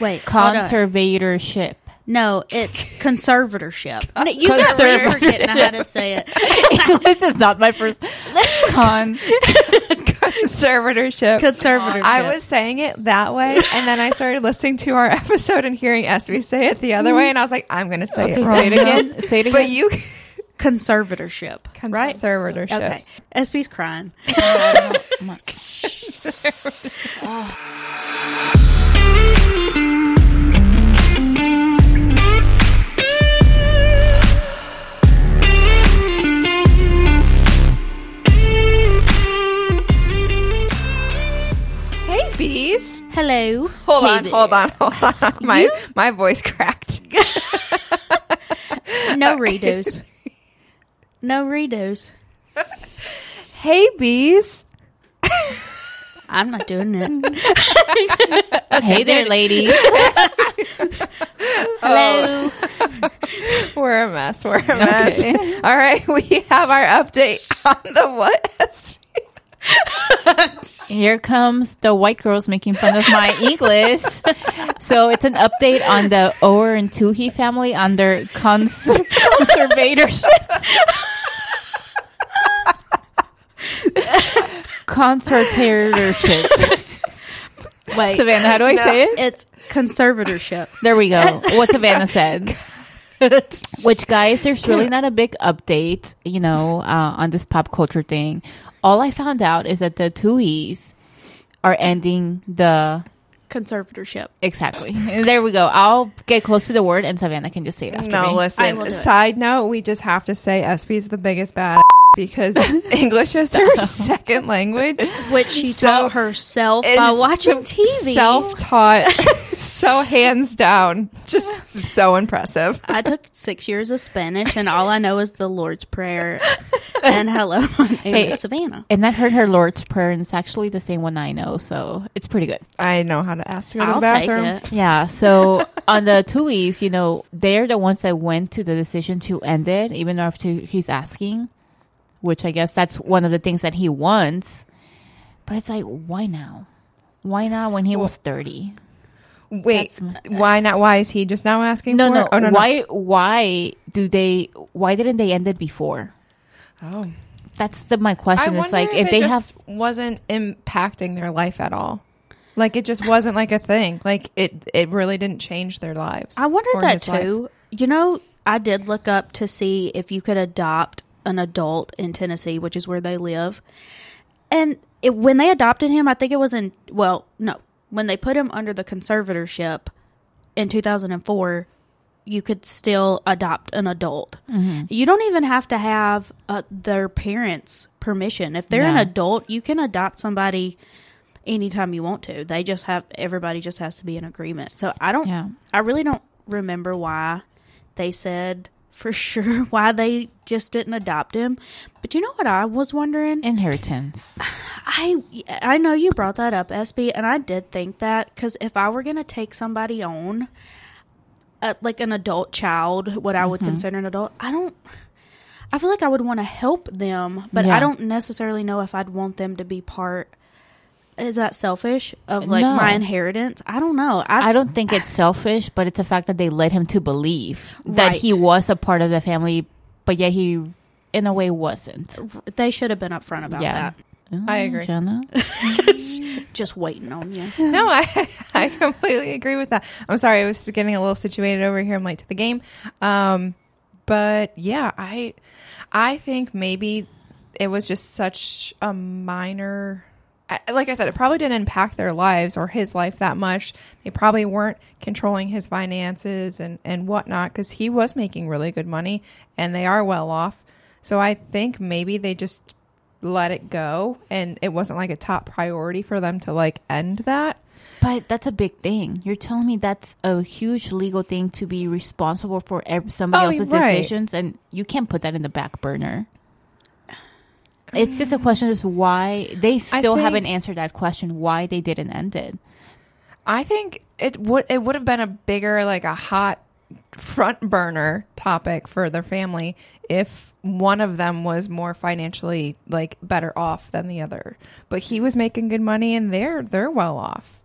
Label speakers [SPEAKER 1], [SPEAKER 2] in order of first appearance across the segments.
[SPEAKER 1] Wait.
[SPEAKER 2] Conservatorship.
[SPEAKER 1] No, it's conservatorship. No, You got me forgetting how to say it.
[SPEAKER 2] this is not my first con.
[SPEAKER 3] Conservatorship.
[SPEAKER 1] Conservatorship.
[SPEAKER 3] I was saying it that way, and then I started listening to our episode and hearing Espy say it the other way, and I was like, I'm going to say
[SPEAKER 2] Okay,
[SPEAKER 3] it
[SPEAKER 2] say it again. Say it again.
[SPEAKER 3] But you
[SPEAKER 1] conservatorship. Right?
[SPEAKER 3] conservatorship.
[SPEAKER 1] Okay. SP's crying.
[SPEAKER 3] Oh, hey, bees.
[SPEAKER 1] Hello.
[SPEAKER 3] Hold
[SPEAKER 1] Hey
[SPEAKER 3] on,
[SPEAKER 1] there.
[SPEAKER 3] hold on, hold on. My my voice cracked.
[SPEAKER 1] No redos. No redos.
[SPEAKER 3] hey, bees.
[SPEAKER 1] I'm not doing it.
[SPEAKER 2] hey there, lady.
[SPEAKER 1] Hello. Oh.
[SPEAKER 3] We're a mess. We're a mess. All right, we have our update on the what?
[SPEAKER 2] Here comes the white girls making fun of my English. So it's an update on the Oher and Tuohy family under cons- conservatorship. Conservatorship.
[SPEAKER 1] Wait.
[SPEAKER 2] Savannah, how do I say it?
[SPEAKER 1] It's conservatorship.
[SPEAKER 2] There we go. What Savannah said. Which, guys, there's really not a big update, you know, uh, on this pop culture thing. All I found out is that the Tuohys are ending the
[SPEAKER 1] Conservatorship.
[SPEAKER 2] exactly. There we go. I'll get close to the word, and Savannah can just say it after
[SPEAKER 3] No,
[SPEAKER 2] me.
[SPEAKER 1] I will
[SPEAKER 3] listen.
[SPEAKER 1] do it.
[SPEAKER 3] Side note: We just have to say Espy is the biggest bad because English is her second language.
[SPEAKER 1] Which she
[SPEAKER 3] So-
[SPEAKER 1] taught herself by watching TV.
[SPEAKER 3] self-taught, so hands down, just so impressive.
[SPEAKER 1] I took six years of Spanish, and all I know is the Lord's Prayer and hello, my name
[SPEAKER 2] Hey.
[SPEAKER 1] is Savannah.
[SPEAKER 2] And that heard her Lord's Prayer, and it's actually the same one I know, so it's pretty good.
[SPEAKER 3] I know how to ask to go to
[SPEAKER 1] I'll
[SPEAKER 3] the
[SPEAKER 1] take
[SPEAKER 3] bathroom.
[SPEAKER 1] it.
[SPEAKER 2] Yeah. So on the Tuohys, you know, they're the ones that went to the decision to end it, even after he's asking, which I guess that's one of the things that he wants. But it's like, why now? Why not when he was thirty?
[SPEAKER 3] Wait,
[SPEAKER 2] That's
[SPEAKER 3] why not? Why is he just now asking?
[SPEAKER 2] No,
[SPEAKER 3] for
[SPEAKER 2] no.
[SPEAKER 3] it? Oh, no, no.
[SPEAKER 2] Why? Why do they? Why didn't they end it before?
[SPEAKER 3] Oh,
[SPEAKER 2] That's the my question.
[SPEAKER 3] wonder
[SPEAKER 2] It's like
[SPEAKER 3] if,
[SPEAKER 2] if,
[SPEAKER 3] it
[SPEAKER 2] they
[SPEAKER 3] just
[SPEAKER 2] have
[SPEAKER 3] wasn't impacting their life at all. Like it just wasn't like a thing. Like it, it really didn't change their lives.
[SPEAKER 1] I wondered
[SPEAKER 3] or
[SPEAKER 1] that
[SPEAKER 3] his life.
[SPEAKER 1] too. You know, I did look up to see if you could adopt an adult in Tennessee, which is where they live. And it, when they adopted him, I think it was in, well, no, when they put him under the conservatorship in 2004, you could still adopt an adult. You don't even have to have uh, their parents' permission. If they're an adult, you can adopt somebody anytime you want to. They just have everybody just has to be in agreement. So I don't
[SPEAKER 2] Yeah.
[SPEAKER 1] I really don't remember why they said for sure why they just didn't adopt him. But you know what I was wondering?
[SPEAKER 2] inheritance.
[SPEAKER 1] I I know you brought that up, SB, and I did think that because if I were gonna take somebody on, uh, like an adult child, what I
[SPEAKER 2] Mm-hmm.
[SPEAKER 1] would consider an adult, I don't. I feel like I would want to help them, but
[SPEAKER 2] Yeah.
[SPEAKER 1] I don't necessarily know if I'd want them to be part. Is that selfish of like
[SPEAKER 2] No.
[SPEAKER 1] my inheritance? I don't know. I've,
[SPEAKER 2] I don't think it's selfish, but it's a fact that they led him to believe that
[SPEAKER 1] Right.
[SPEAKER 2] he was a part of the family, but yet he, in a way, wasn't.
[SPEAKER 1] They should have been upfront about
[SPEAKER 2] Yeah.
[SPEAKER 1] that.
[SPEAKER 3] I agree.
[SPEAKER 2] Jenna?
[SPEAKER 1] Just waiting on you.
[SPEAKER 3] No, I I completely agree with that. I'm sorry, I was just getting a little situated over here. I'm late to the game. Um, but yeah, I I think maybe it was just such a minor. Like I said, it probably didn't impact their lives or his life that much. They probably weren't controlling his finances and and whatnot because he was making really good money and they are well off. So I think maybe they just let it go and it wasn't like a top priority for them to like end that.
[SPEAKER 2] But that's a big thing. You're telling me that's a huge legal thing to be responsible for somebody
[SPEAKER 3] Oh,
[SPEAKER 2] else's
[SPEAKER 3] right.
[SPEAKER 2] decisions, and you can't put that in the back burner. It's just a question as why they still
[SPEAKER 3] think-
[SPEAKER 2] haven't answered that question why they didn't end it.
[SPEAKER 3] I think it would it would have been a bigger like a hot front burner topic for their family if one of them was more financially like better off than the other. But he was making good money and they're they're well off.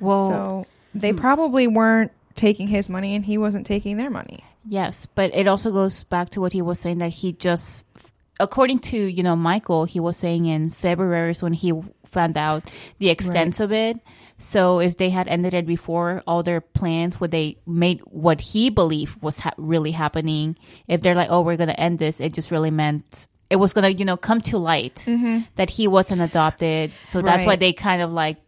[SPEAKER 2] Well,
[SPEAKER 3] so they hmm. probably weren't taking his money and he wasn't taking their money.
[SPEAKER 2] Yes, but it also goes back to what he was saying that he just, according to you know Michael, he was saying in February is when he found out the extent of it. So if they had ended it before all their plans, what they made what he believed was ha- really happening. If they're like, oh, we're gonna end this, it just really meant it was gonna you know come to light mm-hmm. that he wasn't adopted. So that's why they kind of like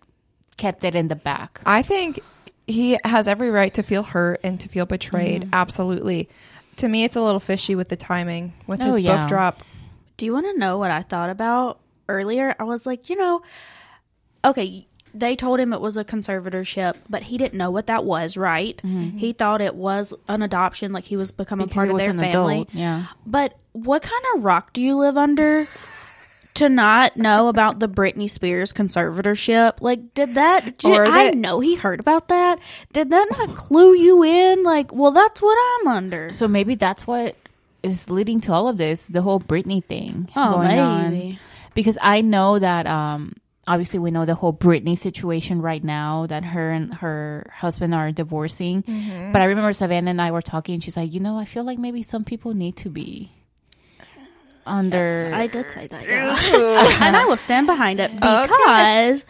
[SPEAKER 2] kept it in the back.
[SPEAKER 3] I think he has every right to feel hurt and to feel betrayed. Mm-hmm. Absolutely. To me, it's a little fishy with the timing with
[SPEAKER 2] Oh,
[SPEAKER 3] his
[SPEAKER 2] yeah.
[SPEAKER 3] book drop.
[SPEAKER 1] Do you want to know what I thought about earlier? I was like, you know, okay, they told him it was a conservatorship, but he didn't know what that was, right? Mm-hmm. He thought it was an adoption, like he was becoming
[SPEAKER 2] Because
[SPEAKER 1] part of their family.
[SPEAKER 2] adult, yeah.
[SPEAKER 1] But what kind of rock do you live under to not know about the Britney Spears conservatorship? Like, did that? Did, I know he heard about that. Did that not clue you in? Like, well, that's what I'm under.
[SPEAKER 2] So maybe that's what is leading to all of this, the whole Britney thing
[SPEAKER 1] Oh,
[SPEAKER 2] going on. Because I know that um obviously we know the whole Britney situation right now that her and her husband are divorcing.
[SPEAKER 1] Mm-hmm.
[SPEAKER 2] But I remember Savannah and I were talking and she's like, "You know, I feel like maybe some people need to be under
[SPEAKER 1] I did say that, yeah. and I will stand behind it because,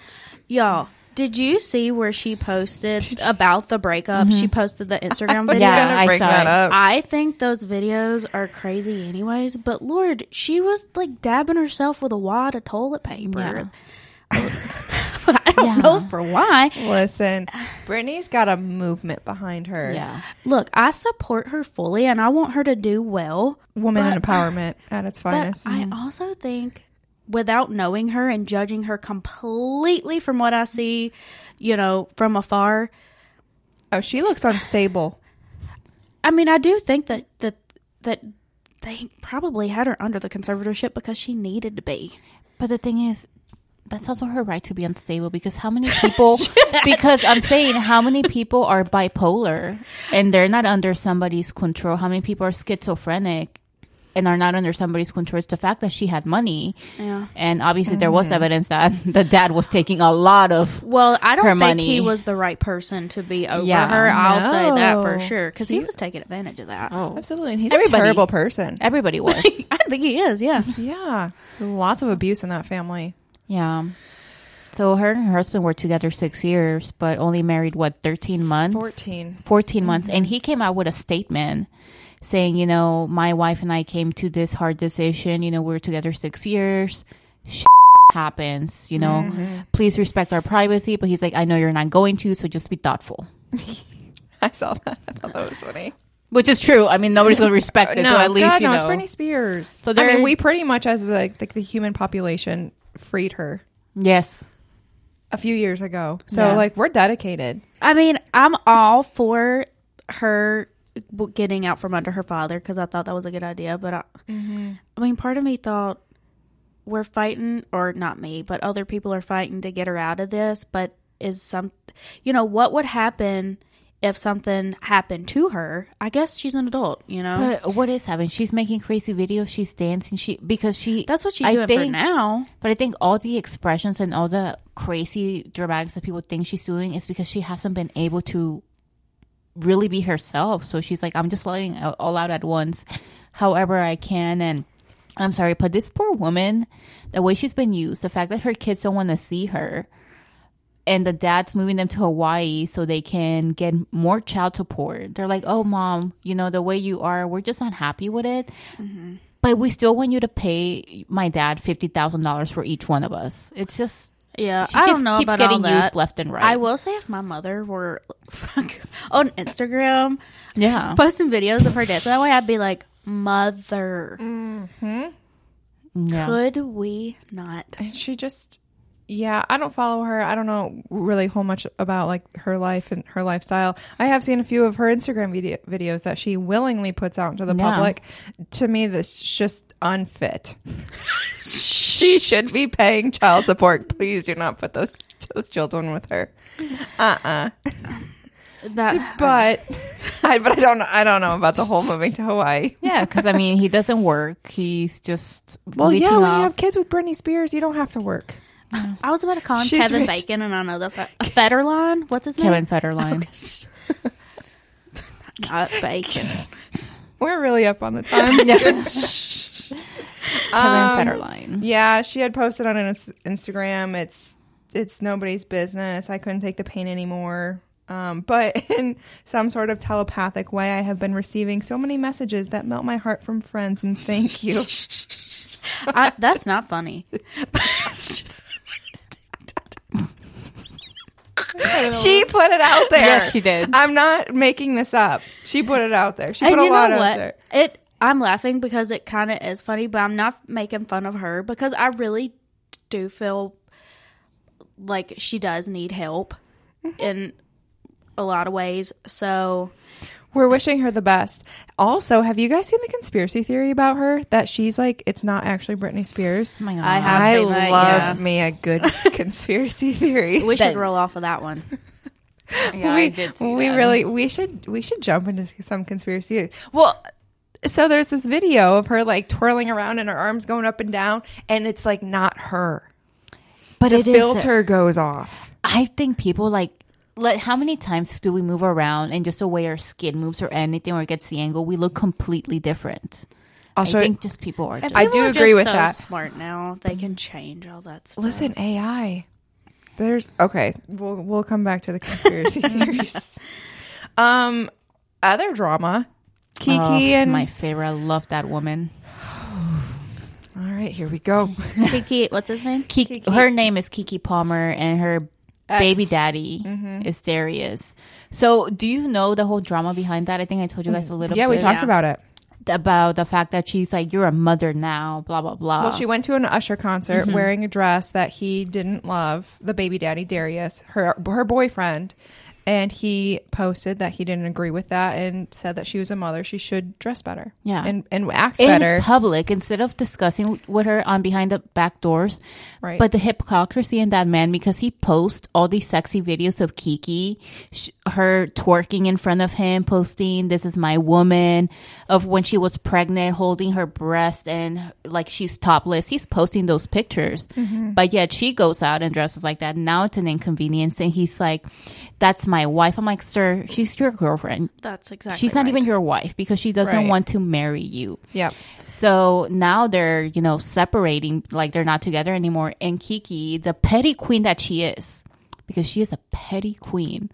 [SPEAKER 1] y'all, did you see where she posted about the breakup? She mm-hmm. posted the Instagram video.
[SPEAKER 2] Yeah, I saw
[SPEAKER 3] that
[SPEAKER 2] it.
[SPEAKER 3] up.
[SPEAKER 1] I think those videos are crazy, anyways. But Lord, she was like dabbing herself with a wad of toilet paper. I don't
[SPEAKER 2] Yeah.
[SPEAKER 1] know for why.
[SPEAKER 3] Listen, Britney's got a movement behind her.
[SPEAKER 2] Yeah.
[SPEAKER 1] Look, I support her fully, and I want her to do well.
[SPEAKER 3] Woman
[SPEAKER 1] But-
[SPEAKER 3] empowerment at its
[SPEAKER 1] But
[SPEAKER 3] finest.
[SPEAKER 1] I also think, without knowing her and judging her completely from what I see, you know, from afar,
[SPEAKER 3] oh, she looks unstable.
[SPEAKER 1] I mean, I do think that that that they probably had her under the conservatorship because she needed to be.
[SPEAKER 2] But the thing is, that's also her right to be unstable because how many people because I'm saying how many people are bipolar and they're not under somebody's control. How many people are schizophrenic and are not under somebody's control? It's the fact that she had money.
[SPEAKER 1] Yeah.
[SPEAKER 2] And obviously there was mm-hmm. evidence that the dad was taking a lot of
[SPEAKER 1] Well, I don't
[SPEAKER 2] Her
[SPEAKER 1] think
[SPEAKER 2] money.
[SPEAKER 1] he was the right person to be over
[SPEAKER 2] Yeah.
[SPEAKER 1] her. I'll say that for sure because he was taking advantage of that.
[SPEAKER 2] Oh.
[SPEAKER 3] Absolutely. And he's
[SPEAKER 2] Everybody.
[SPEAKER 3] a terrible person.
[SPEAKER 2] Everybody was.
[SPEAKER 1] I think he is. Yeah.
[SPEAKER 3] Yeah. Lots of abuse in that family.
[SPEAKER 2] yeah. So her and her husband were together six years, but only married what thirteen months.
[SPEAKER 3] 14.
[SPEAKER 2] 14 months and mm-hmm. he came out with a statement saying you know my wife and i came to this hard decision you know we're together six years Shit happens you know mm-hmm. please respect our privacy but he's like i know you're not going to so just be thoughtful
[SPEAKER 3] I saw that. I thought that was funny.
[SPEAKER 2] which is true i mean nobody's going to respect it so at least
[SPEAKER 3] God,
[SPEAKER 2] you
[SPEAKER 3] no,
[SPEAKER 2] know
[SPEAKER 3] it's Britney Spears.
[SPEAKER 2] So
[SPEAKER 3] I mean, we pretty much, as the, like the human population, freed her
[SPEAKER 2] yes
[SPEAKER 3] a few years ago. So
[SPEAKER 2] Yeah.
[SPEAKER 3] like, we're dedicated.
[SPEAKER 1] I mean, I'm all for her getting out from under her father because I thought that was a good idea. But I, mm-hmm. I mean, part of me thought we're fighting, or not me, but other people are fighting to get her out of this. But is some, you know, what would happen if something happened to her? I guess she's an adult, you know.
[SPEAKER 2] but what is happening she's making crazy videos she's dancing she because she
[SPEAKER 1] That's what she's
[SPEAKER 2] I
[SPEAKER 1] doing for now.
[SPEAKER 2] But I think all the expressions and all the crazy dramatics that people think she's doing is because she hasn't been able to really be herself. So she's like, I'm just letting it all out at once, however I can. And I'm sorry, but this poor woman, the way she's been used, the fact that her kids don't want to see her, and the dad's moving them to Hawaii so they can get more child support. They're like, oh, mom, you know, the way you are, we're just not happy with it. Mm-hmm. But we still want you to pay my dad fifty thousand dollars for each one of us. It's just
[SPEAKER 1] Yeah,
[SPEAKER 2] she
[SPEAKER 1] I
[SPEAKER 2] just
[SPEAKER 1] don't know
[SPEAKER 2] keeps
[SPEAKER 1] about
[SPEAKER 2] getting
[SPEAKER 1] all that.
[SPEAKER 2] used left and right.
[SPEAKER 1] I will say, if my mother were on Instagram
[SPEAKER 2] yeah,
[SPEAKER 1] posting videos of her dancing that way, I'd be like, "Mother, mm-hmm.
[SPEAKER 2] yeah.
[SPEAKER 1] could we not?"
[SPEAKER 3] And she just, yeah, I don't follow her. I don't know really whole much about like her life and her lifestyle. I have seen a few of her Instagram video- videos that she willingly puts out into the
[SPEAKER 2] Yeah.
[SPEAKER 3] public. To me, this is just unfit. she should be paying child support. Please do not put those those children with her. Uh uh
[SPEAKER 1] That,
[SPEAKER 3] But I but I don't know. I don't know about the whole moving to Hawaii.
[SPEAKER 2] yeah, because I mean, he doesn't work. He's just
[SPEAKER 3] Well, yeah, when
[SPEAKER 2] off.
[SPEAKER 3] you have kids with Britney Spears, you don't have to work.
[SPEAKER 1] I was about to call him
[SPEAKER 3] She's
[SPEAKER 1] Kevin
[SPEAKER 3] rich.
[SPEAKER 1] Bacon, and I know that's a, a Federline. What's his
[SPEAKER 2] Kevin
[SPEAKER 1] name?
[SPEAKER 2] Federline.
[SPEAKER 1] Not Bacon.
[SPEAKER 3] We're really up on the time.
[SPEAKER 2] Kevin
[SPEAKER 3] Um,
[SPEAKER 2] Federline.
[SPEAKER 3] Yeah, she had posted on ins- Instagram. It's it's nobody's business. I couldn't take the pain anymore. Um, but in some sort of telepathic way, I have been receiving so many messages that melt my heart from friends, and thank you.
[SPEAKER 1] I, that's not funny.
[SPEAKER 3] she put it out there.
[SPEAKER 2] Yes, she did.
[SPEAKER 3] I'm not making this up. She put it out there. She
[SPEAKER 1] and
[SPEAKER 3] put a
[SPEAKER 1] you
[SPEAKER 3] lot
[SPEAKER 1] know
[SPEAKER 3] out
[SPEAKER 1] what?
[SPEAKER 3] there.
[SPEAKER 1] It. I'm laughing because it kind of is funny, but I'm not making fun of her because I really do feel like she does need help
[SPEAKER 3] Mm-hmm.
[SPEAKER 1] in a lot of ways. So
[SPEAKER 3] We're wishing her the best. Also, have you guys seen the conspiracy theory about her that she's like it's not actually Britney Spears?
[SPEAKER 2] Oh my God.
[SPEAKER 1] I have
[SPEAKER 3] I
[SPEAKER 1] seen that,
[SPEAKER 3] love
[SPEAKER 1] yeah.
[SPEAKER 3] me a good conspiracy theory.
[SPEAKER 1] we should roll off of that one.
[SPEAKER 2] Yeah,
[SPEAKER 3] we,
[SPEAKER 2] I did see
[SPEAKER 3] we
[SPEAKER 2] that.
[SPEAKER 3] really we should we should jump into some conspiracy theories. Well, so there's this video of her like twirling around and her arms going up and down, and it's like not her.
[SPEAKER 2] But
[SPEAKER 3] The
[SPEAKER 2] it is-
[SPEAKER 3] filter goes off.
[SPEAKER 2] I think people like like how many times do we move around and just the way our skin moves or anything or gets the angle, we look completely different.
[SPEAKER 3] I'll
[SPEAKER 2] I think just people are.
[SPEAKER 1] And
[SPEAKER 2] Just,
[SPEAKER 3] I do
[SPEAKER 1] are
[SPEAKER 3] agree
[SPEAKER 1] just
[SPEAKER 3] with
[SPEAKER 1] so
[SPEAKER 3] that.
[SPEAKER 1] Smart now, they can change all that stuff.
[SPEAKER 3] Listen, AI. There's okay. We'll we'll come back to the conspiracy theories. Um, other drama. Keke
[SPEAKER 2] Oh,
[SPEAKER 3] and
[SPEAKER 2] my favorite. I love that woman.
[SPEAKER 3] all right, here we go.
[SPEAKER 1] Keke, what's his name?
[SPEAKER 2] Keke, her name is Keke Palmer, and her
[SPEAKER 3] Ex.
[SPEAKER 2] baby daddy mm-hmm. is Darius. So, do you know the whole drama behind that? I think I told you guys a little. Bit.
[SPEAKER 3] Yeah, we talked
[SPEAKER 1] Yeah.
[SPEAKER 3] about it.
[SPEAKER 2] about the fact that she's like, "You're a mother now." Blah blah blah.
[SPEAKER 3] Well, she went to an Usher concert mm-hmm. wearing a dress that he didn't love. The baby daddy Darius, her her boyfriend, and he posted that he didn't agree with that and said that she was a mother. She should dress better.
[SPEAKER 2] Yeah.
[SPEAKER 3] and and act
[SPEAKER 2] in
[SPEAKER 3] better.
[SPEAKER 2] public instead of discussing with her on behind the back doors.
[SPEAKER 3] Right.
[SPEAKER 2] But the hypocrisy in that man because he posts all these sexy videos of Keke, sh- her twerking in front of him, posting "This is my woman," of when she was pregnant, holding her breast and like she's topless. He's posting those pictures, mm-hmm. but yet she goes out and dresses like that. Now it's an inconvenience, and he's like, "That's my wife." I'm like, "Sir, she's your girlfriend."
[SPEAKER 1] That's exactly.
[SPEAKER 2] She's not
[SPEAKER 1] right.
[SPEAKER 2] even your wife because she doesn't
[SPEAKER 3] Right.
[SPEAKER 2] want to marry you.
[SPEAKER 3] yeah,
[SPEAKER 2] So now they're, you know, separating, like they're not together anymore. And Keke, the petty queen that she is, because she is a petty queen,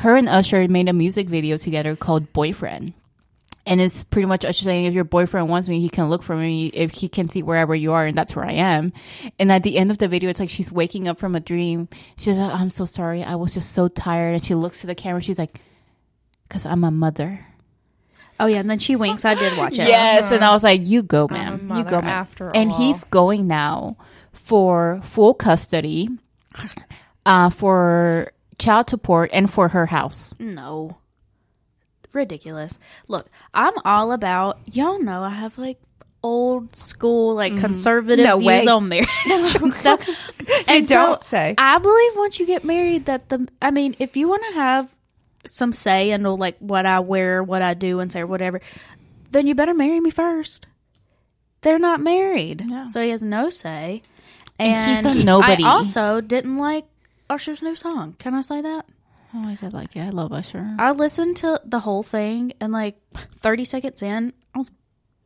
[SPEAKER 2] her and Usher made a music video together called Boyfriend. And it's pretty much Usher saying, if your boyfriend wants me, he can look for me if he can see wherever you are, and that's where I am. And at the end of the video, it's like she's waking up from a dream. She's like, I'm so sorry. I was just so tired. And she looks to the camera. She's like, because I'm a mother.
[SPEAKER 1] Oh yeah, and then she winks. I did watch it.
[SPEAKER 2] Yes, and I was like, "You go, ma'am. You go, ma'am."
[SPEAKER 3] after
[SPEAKER 2] and
[SPEAKER 3] all.
[SPEAKER 2] he's going now for full custody, uh, for child support, and for her house.
[SPEAKER 1] No. Ridiculous. Look, I'm all about y'all know I have like old school, like mm-hmm. conservative
[SPEAKER 3] No
[SPEAKER 1] views
[SPEAKER 3] way.
[SPEAKER 1] on marriage and stuff. and so
[SPEAKER 3] don't say.
[SPEAKER 1] I believe once you get married that the I mean, if you want to have some say in uh, like what I wear, what I do and say or whatever, then you better marry me first. They're not married. So he has no say.
[SPEAKER 2] And
[SPEAKER 1] And,
[SPEAKER 2] he's nobody.
[SPEAKER 1] I also didn't like Usher's new song. Can I say that?
[SPEAKER 2] Oh, I did like it. I love Usher.
[SPEAKER 1] I listened to the whole thing and like 30 seconds in, I was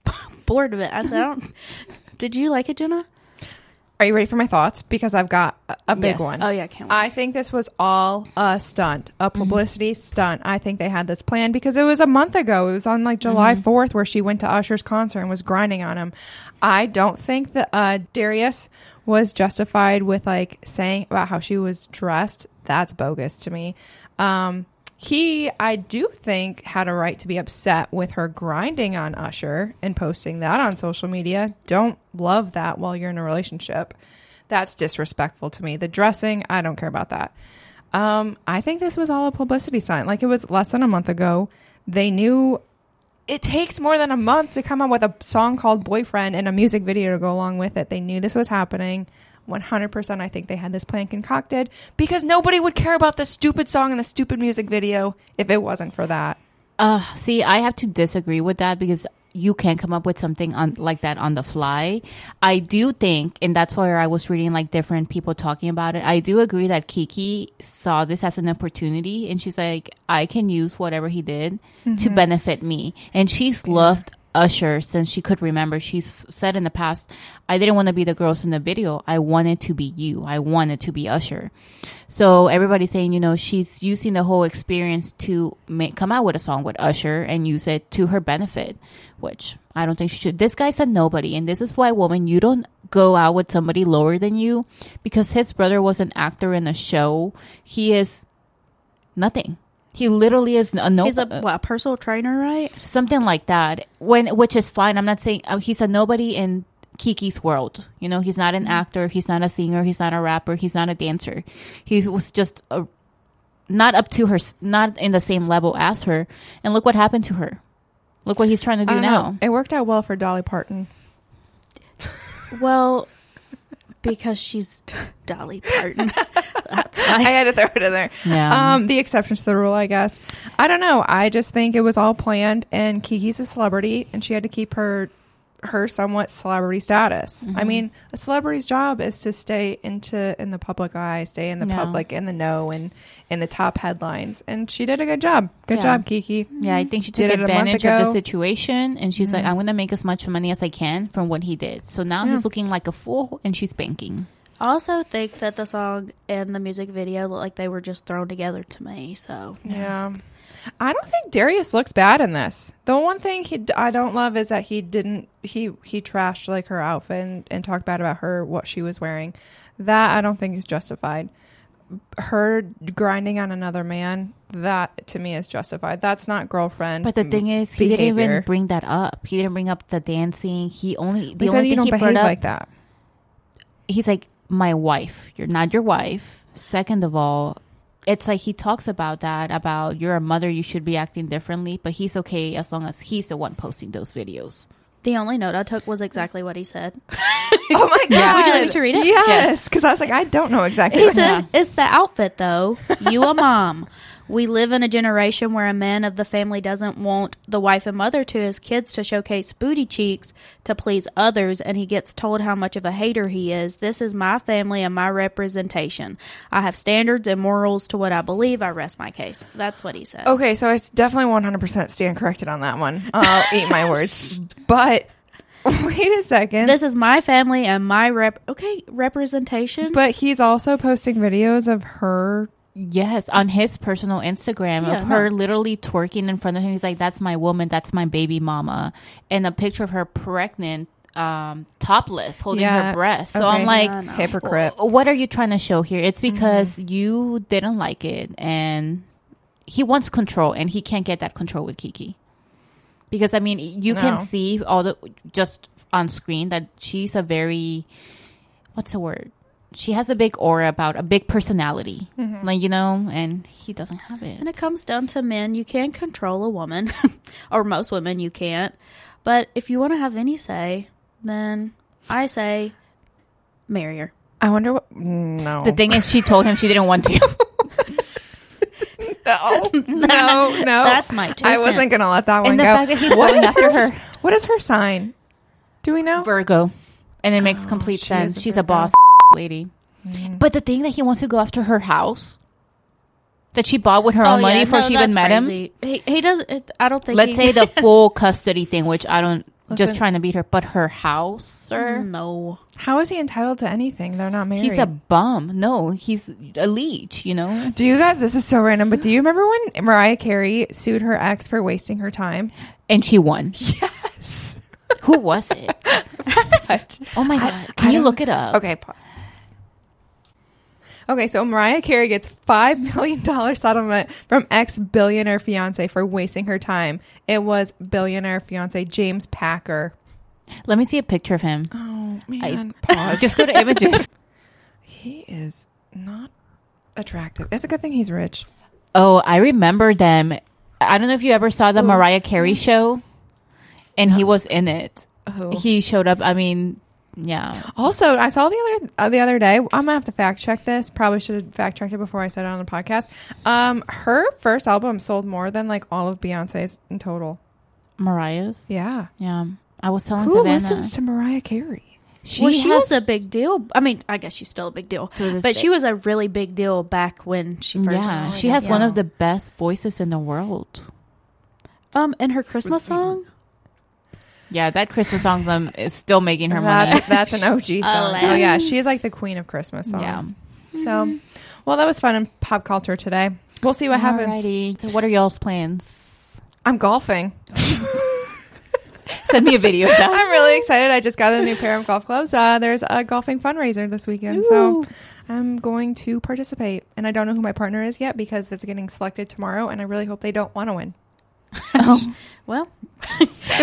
[SPEAKER 1] bored of it. I said, I don't, Did you like it, Jenna?
[SPEAKER 3] Are you ready for my thoughts? Because I've got a, a big
[SPEAKER 2] Yes.
[SPEAKER 3] one.
[SPEAKER 1] Oh, yeah, I can't wait.
[SPEAKER 3] I think this was all a stunt, a publicity stunt. I think they had this plan because it was a month ago. It was on like July 4th where she went to Usher's concert and was grinding on him. I don't think that uh, Darius was justified with like saying about how she was dressed. That's bogus to me. Um, he, I do think, had a right to be upset with her grinding on Usher and posting that on social media. Don't love that while you're in a relationship. That's disrespectful to me. The dressing, I don't care about that. Um, I think this was all a publicity stunt. Like it was less than a month ago. They knew it takes more than a month to come up with a song called Boyfriend and a music video to go along with it. They knew this was happening. 100% I think they had this plan concocted because nobody would care about the stupid song and the stupid music video if it wasn't for that.
[SPEAKER 2] Uh, see, I have to disagree with that because you can't come up with something on like that on the fly. I do think, and that's where I was reading like different people talking about it. I do agree that Keke saw this as an opportunity, and she's like, I can use whatever he did to benefit me, and she's loved Usher since she could remember. She's said in the past, I didn't want to be the girls in the video. I wanted to be you. I wanted to be Usher. So everybody's saying, you know, she's using the whole experience to make, come out with a song with Usher and use it to her benefit, which I don't think she should. This guy said nobody. And this is why, woman, you don't go out with somebody lower than you because his brother was an actor in a show. He is nothing. He literally is a no.
[SPEAKER 1] He's a, what, a personal trainer, right?
[SPEAKER 2] something like that. When which is fine. I'm not saying uh, he's a nobody in Keke's world. You know, he's not an actor. He's not a singer. He's not a rapper. He's not a dancer. He was just a, not up to her, not in the same level as her. And look what happened to her. Look what he's trying to do now.
[SPEAKER 3] know. It worked out well for Dolly Parton.
[SPEAKER 1] Well, because she's Dolly Parton. That's
[SPEAKER 3] I had to throw it in there.
[SPEAKER 2] Yeah.
[SPEAKER 3] Um, the exceptions to the rule, I guess. I don't know. I just think it was all planned, and Keke's a celebrity, and she had to keep her her somewhat celebrity status. I
[SPEAKER 2] Mm-hmm.
[SPEAKER 3] mean, a celebrity's job is to stay into in the public eye, stay in the
[SPEAKER 2] Yeah.
[SPEAKER 3] public, in the know, and in the top headlines. And she did a good job. Good
[SPEAKER 2] Yeah.
[SPEAKER 3] job, Keke.
[SPEAKER 2] Yeah, I think she took
[SPEAKER 3] month
[SPEAKER 2] advantage of the situation and she's like, I'm going to make as much money as I can from what he did. So now
[SPEAKER 3] Yeah.
[SPEAKER 2] he's looking like a fool and she's banking.
[SPEAKER 1] I also think that the song and the music video look like they were just thrown together to me. So
[SPEAKER 3] Yeah. I don't think Darius looks bad in this. The one thing he, I don't love is that he didn't he he trashed like her outfit and, and talked bad about her what she was wearing. That I don't think is justified. Her grinding on another man that to me is justified. That's not girlfriend.
[SPEAKER 2] But the thing is, he didn't even bring that up. He didn't bring up the dancing. He only, the
[SPEAKER 3] They said
[SPEAKER 2] only
[SPEAKER 3] you
[SPEAKER 2] thing
[SPEAKER 3] don't
[SPEAKER 2] he brought up,
[SPEAKER 3] like that.
[SPEAKER 2] he's like, my wife. You're not your wife. Second of all, it's like he talks about that, about you're a mother, you should be acting differently, but he's okay as long as he's the one posting those videos.
[SPEAKER 1] the only note I took was exactly what he said.
[SPEAKER 3] Oh my god!
[SPEAKER 1] Would you like me to read it?
[SPEAKER 3] Yes,
[SPEAKER 2] Yes.
[SPEAKER 3] because I was like, I don't know exactly.
[SPEAKER 1] He
[SPEAKER 3] what-
[SPEAKER 1] said, "It's the outfit, though. You a mom. We live in a generation where a man of the family doesn't want the wife and mother to his kids to showcase booty cheeks to please others, and he gets told how much of a hater he is. This is my family and my representation. I have standards and morals to what I believe. I rest my case." That's what he said.
[SPEAKER 3] Okay, so it's definitely 100% stand corrected on that one. I'll eat my words. But wait a second.
[SPEAKER 1] This is my family and my rep. Okay, representation.
[SPEAKER 3] but he's also posting videos of her.
[SPEAKER 2] Yes, on his personal Instagram
[SPEAKER 1] Yeah,
[SPEAKER 2] of her
[SPEAKER 1] no.
[SPEAKER 2] literally twerking in front of him. He's like, "That's my woman. That's my baby mama," and a picture of her pregnant, um, topless, holding
[SPEAKER 3] Yeah,
[SPEAKER 2] her breast. So
[SPEAKER 3] okay.
[SPEAKER 2] I'm like,
[SPEAKER 1] No, no.
[SPEAKER 3] Hypocrite.
[SPEAKER 2] "What are you trying to show here?" It's because you didn't like it, and he wants control, and he can't get that control with Keke. Because I mean, you can see all the just on screen that she's a very, what's the word? She has a big aura about a big personality, mm-hmm. like you know, and he doesn't have it.
[SPEAKER 1] And it comes down to men. You can't control a woman, or most women you can't. But if you want to have any say, then I say marry her.
[SPEAKER 3] I wonder what. No.
[SPEAKER 2] The thing is, she told him she didn't want to.
[SPEAKER 3] no. No, no.
[SPEAKER 1] That's my two
[SPEAKER 3] I wasn't going to let that one
[SPEAKER 2] and the
[SPEAKER 3] go.
[SPEAKER 2] fact that he's
[SPEAKER 3] What
[SPEAKER 2] going
[SPEAKER 3] is
[SPEAKER 2] after
[SPEAKER 3] her-
[SPEAKER 2] her
[SPEAKER 3] What is her sign? Do we know?
[SPEAKER 2] Virgo, and it makes oh, complete
[SPEAKER 3] she
[SPEAKER 2] sense.
[SPEAKER 3] is a
[SPEAKER 2] She's a boss lady. Mm-hmm. But the thing that he wants to go after her house that she bought with her oh, own
[SPEAKER 1] Oh,
[SPEAKER 2] money
[SPEAKER 1] yeah,
[SPEAKER 2] before
[SPEAKER 1] no,
[SPEAKER 2] she even
[SPEAKER 1] that's
[SPEAKER 2] met him.
[SPEAKER 1] He, he does. It, I don't think.
[SPEAKER 2] Let's
[SPEAKER 1] he,
[SPEAKER 2] say the full custody thing, which I don't just trying to beat her, but her house, sir.
[SPEAKER 1] Mm, no.
[SPEAKER 3] How is he entitled to anything? They're not married.
[SPEAKER 2] He's a bum. No, he's a leech, you know?
[SPEAKER 3] Do you guys? This is so random, but do you remember when Mariah Carey sued her ex for wasting her time?
[SPEAKER 2] And she won.
[SPEAKER 3] Yes.
[SPEAKER 2] Who was it? oh my God. Can
[SPEAKER 3] I
[SPEAKER 2] you look it up?
[SPEAKER 3] Okay, pause. Okay, so Mariah Carey gets five million dollar settlement from ex billionaire fiance for wasting her time. It was billionaire fiance James Packer.
[SPEAKER 2] Let me see a picture of him.
[SPEAKER 3] Oh
[SPEAKER 2] I-
[SPEAKER 3] man, pause.
[SPEAKER 2] Just go to images.
[SPEAKER 3] he is not attractive. It's a good thing he's rich.
[SPEAKER 2] Oh, I remember them. I don't know if you ever saw the oh. Mariah Carey mm. show, and he was in it.
[SPEAKER 3] Oh.
[SPEAKER 2] He showed up. I mean, yeah.
[SPEAKER 3] Also, I saw the other uh, the other day. I'm gonna have to fact check this. Probably should have fact checked it before I said it on the podcast. Um, her first album sold more than like all of Beyonce's in total.
[SPEAKER 2] Mariah's.
[SPEAKER 3] Yeah.
[SPEAKER 2] Yeah. I was telling
[SPEAKER 3] Who
[SPEAKER 2] Savannah.
[SPEAKER 3] listens to Mariah Carey?
[SPEAKER 2] she
[SPEAKER 1] well, she
[SPEAKER 2] has
[SPEAKER 1] was a big deal. I mean, I guess she's still a big deal, but
[SPEAKER 2] day.
[SPEAKER 1] she was a really big deal back when she first.
[SPEAKER 2] yeah, she has one of the best voices in the world.
[SPEAKER 1] um in her Christmas song.
[SPEAKER 2] Yeah, that Christmas song um, is still making her money.
[SPEAKER 3] That's, that's an OG song. oh yeah, she is like the queen of Christmas songs.
[SPEAKER 2] Yeah.
[SPEAKER 3] So, well, that was fun in pop culture today. We'll see what happens.
[SPEAKER 2] So, what are y'all's plans?
[SPEAKER 3] I'm golfing.
[SPEAKER 2] Send me a video of that.
[SPEAKER 3] I'm really excited. I just got a new pair of golf gloves. Uh, there's a golfing fundraiser this weekend, so I'm going to participate. And I don't know who my partner is yet because it's getting selected tomorrow, and I really hope they don't want to win. oh.
[SPEAKER 1] Well,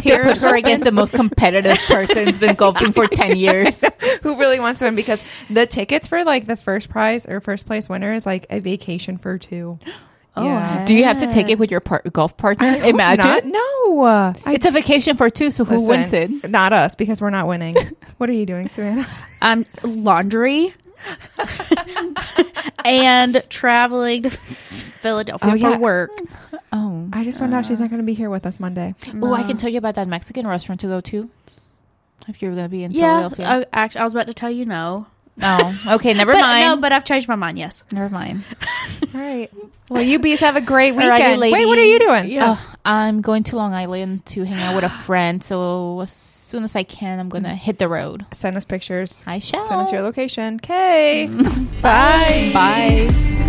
[SPEAKER 2] He puts her against the most competitive person who's been golfing for 10 years.
[SPEAKER 3] who really wants to win? Because the tickets for like the first prize or first place winner is like a vacation for two.
[SPEAKER 1] Oh,
[SPEAKER 3] yeah.
[SPEAKER 2] Do you have to take it with your par- golf partner?
[SPEAKER 3] I
[SPEAKER 2] Imagine.
[SPEAKER 3] not. No. Uh,
[SPEAKER 2] It's a vacation for two, so who wins it?
[SPEAKER 3] Not us because we're not winning. what are you doing, Savannah?
[SPEAKER 1] I'm laundry and traveling to Philadelphia
[SPEAKER 3] Oh, yeah.
[SPEAKER 1] for work.
[SPEAKER 2] Oh.
[SPEAKER 3] I just found out she's not going to be here with us Monday.
[SPEAKER 2] Oh, I can tell you about that Mexican restaurant to go to. If you're going to be in
[SPEAKER 1] Yeah,
[SPEAKER 2] Philadelphia.
[SPEAKER 1] I, actually, I was about to tell you no.
[SPEAKER 2] oh, okay. Never
[SPEAKER 1] but,
[SPEAKER 2] mind.
[SPEAKER 1] No, but I've changed my mind. Yes.
[SPEAKER 2] Never mind.
[SPEAKER 3] All right. Well, you bees have a great
[SPEAKER 2] Alrighty,
[SPEAKER 3] weekend. Wait, what are you doing?
[SPEAKER 1] Yeah.
[SPEAKER 2] Oh, I'm going to Long Island to hang out with a friend. So as soon as I can, I'm going to hit the road.
[SPEAKER 3] Send us pictures.
[SPEAKER 2] I shall.
[SPEAKER 3] Send us your location. Okay. Bye.
[SPEAKER 2] Bye.